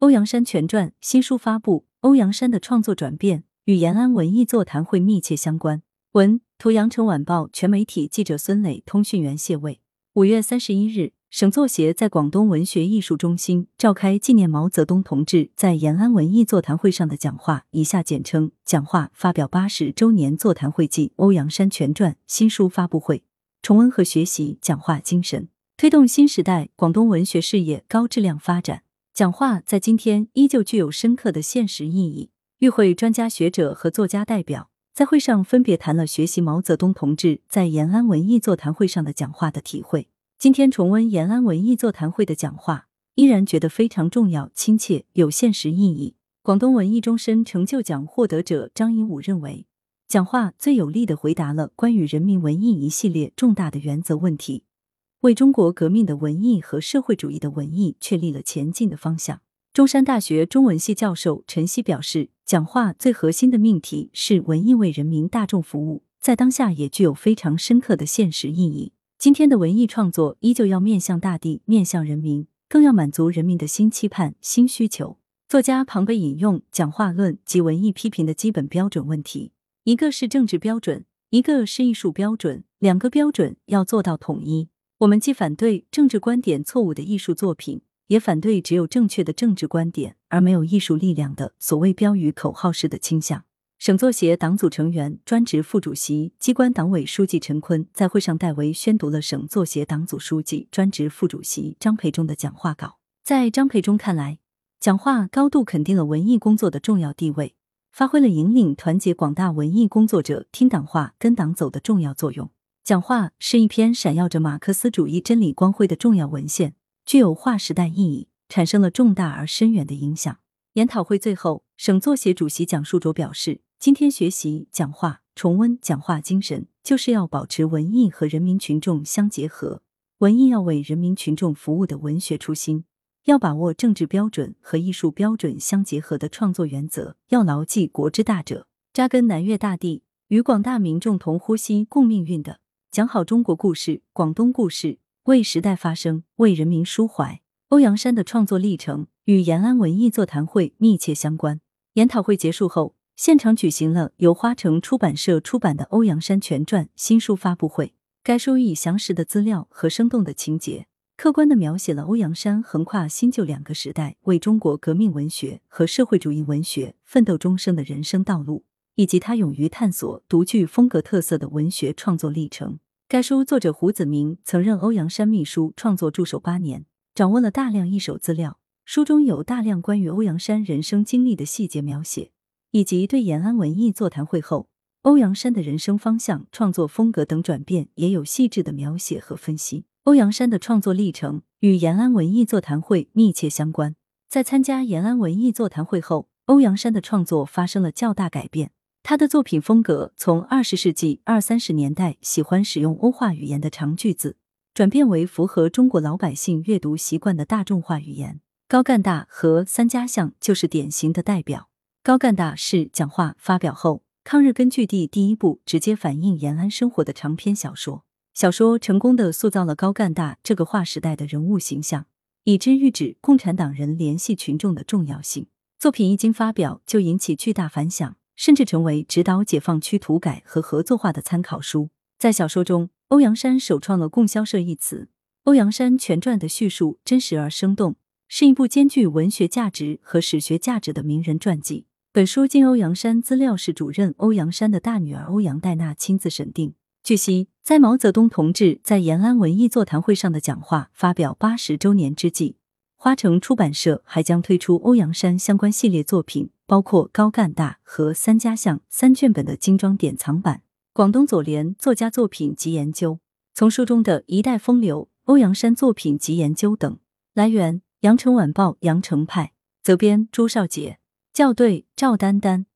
欧阳山全传新书发布，欧阳山的创作转变与延安文艺座谈会密切相关。文图：羊城晚报全媒体记者孙磊，通讯员谢卫。五月三十一日。省作协在广东文学艺术中心召开纪念毛泽东同志在延安文艺座谈会上的讲话（以下简称讲话）发表八十周年座谈会暨欧阳山全传新书发布会，重温和学习讲话精神，推动新时代广东文学事业高质量发展。讲话在今天依旧具有深刻的现实意义。与会专家学者和作家代表在会上分别谈了学习毛泽东同志在延安文艺座谈会上的讲话的体会。今天重温延安文艺座谈会的讲话，依然觉得非常重要、亲切、有现实意义。广东文艺终身成就奖获得者张一武认为，讲话最有力的回答了关于人民文艺一系列重大的原则问题，为中国革命的文艺和社会主义的文艺确立了前进的方向。中山大学中文系教授陈曦表示，讲话最核心的命题是文艺为人民大众服务，在当下也具有非常深刻的现实意义。今天的文艺创作依旧要面向大地，面向人民，更要满足人民的新期盼、新需求。作家庞贝引用讲话论及文艺批评的基本标准问题：一个是政治标准，一个是艺术标准，两个标准要做到统一。我们既反对政治观点错误的艺术作品，也反对只有正确的政治观点而没有艺术力量的所谓标语口号式的倾向。省作协党组成员、专职副主席、机关党委书记陈坤在会上代为宣读了省作协党组书记、专职副主席张培忠的讲话稿。在张培忠看来，讲话高度肯定了文艺工作的重要地位，发挥了引领团结广大文艺工作者听党话、跟党走的重要作用。讲话是一篇闪耀着马克思主义真理光辉的重要文献，具有划时代意义，产生了重大而深远的影响。研讨会最后，省作协主席蒋树卓表示。今天学习讲话，重温讲话精神，就是要保持文艺和人民群众相结合，文艺要为人民群众服务的文学初心，要把握政治标准和艺术标准相结合的创作原则，要牢记国之大者，扎根南粤大地，与广大民众同呼吸共命运的，讲好中国故事、广东故事，为时代发声，为人民抒怀。欧阳山的创作历程与延安文艺座谈会密切相关。研讨会结束后。现场举行了由花城出版社出版的《欧阳山全传》新书发布会。该书以详实的资料和生动的情节，客观的描写了欧阳山横跨新旧两个时代，为中国革命文学和社会主义文学奋斗终生的人生道路，以及他勇于探索独具风格特色的文学创作历程。该书作者胡子明曾任欧阳山秘书、创作助手八年，掌握了大量一手资料。书中有大量关于欧阳山人生经历的细节描写。以及对延安文艺座谈会后欧阳山的人生方向、创作风格等转变也有细致的描写和分析。欧阳山的创作历程与延安文艺座谈会密切相关。在参加延安文艺座谈会后，欧阳山的创作发生了较大改变。他的作品风格从二十世纪二三十年代喜欢使用欧化语言的长句子，转变为符合中国老百姓阅读习惯的大众化语言。高干大和三家巷就是典型的代表。高干大是讲话发表后，抗日根据地第一部直接反映延安生活的长篇小说。小说成功的塑造了高干大这个划时代的人物形象，以之喻指共产党人联系群众的重要性。作品一经发表就引起巨大反响，甚至成为指导解放区土改和合作化的参考书。在小说中，欧阳山首创了“供销社”一词。欧阳山全传的叙述真实而生动，是一部兼具文学价值和史学价值的名人传记。本书经欧阳山资料室主任欧阳山的大女儿欧阳黛娜亲自审定。据悉，在毛泽东同志在延安文艺座谈会上的讲话发表八十周年之际，花城出版社还将推出欧阳山相关系列作品，包括《高干大》和《三家巷》三卷本的精装典藏版。广东左联作家作品集研究，丛书中的一代风流、欧阳山作品集研究等。来源：羊城晚报羊城派，责编：朱少杰。校对：赵丹丹。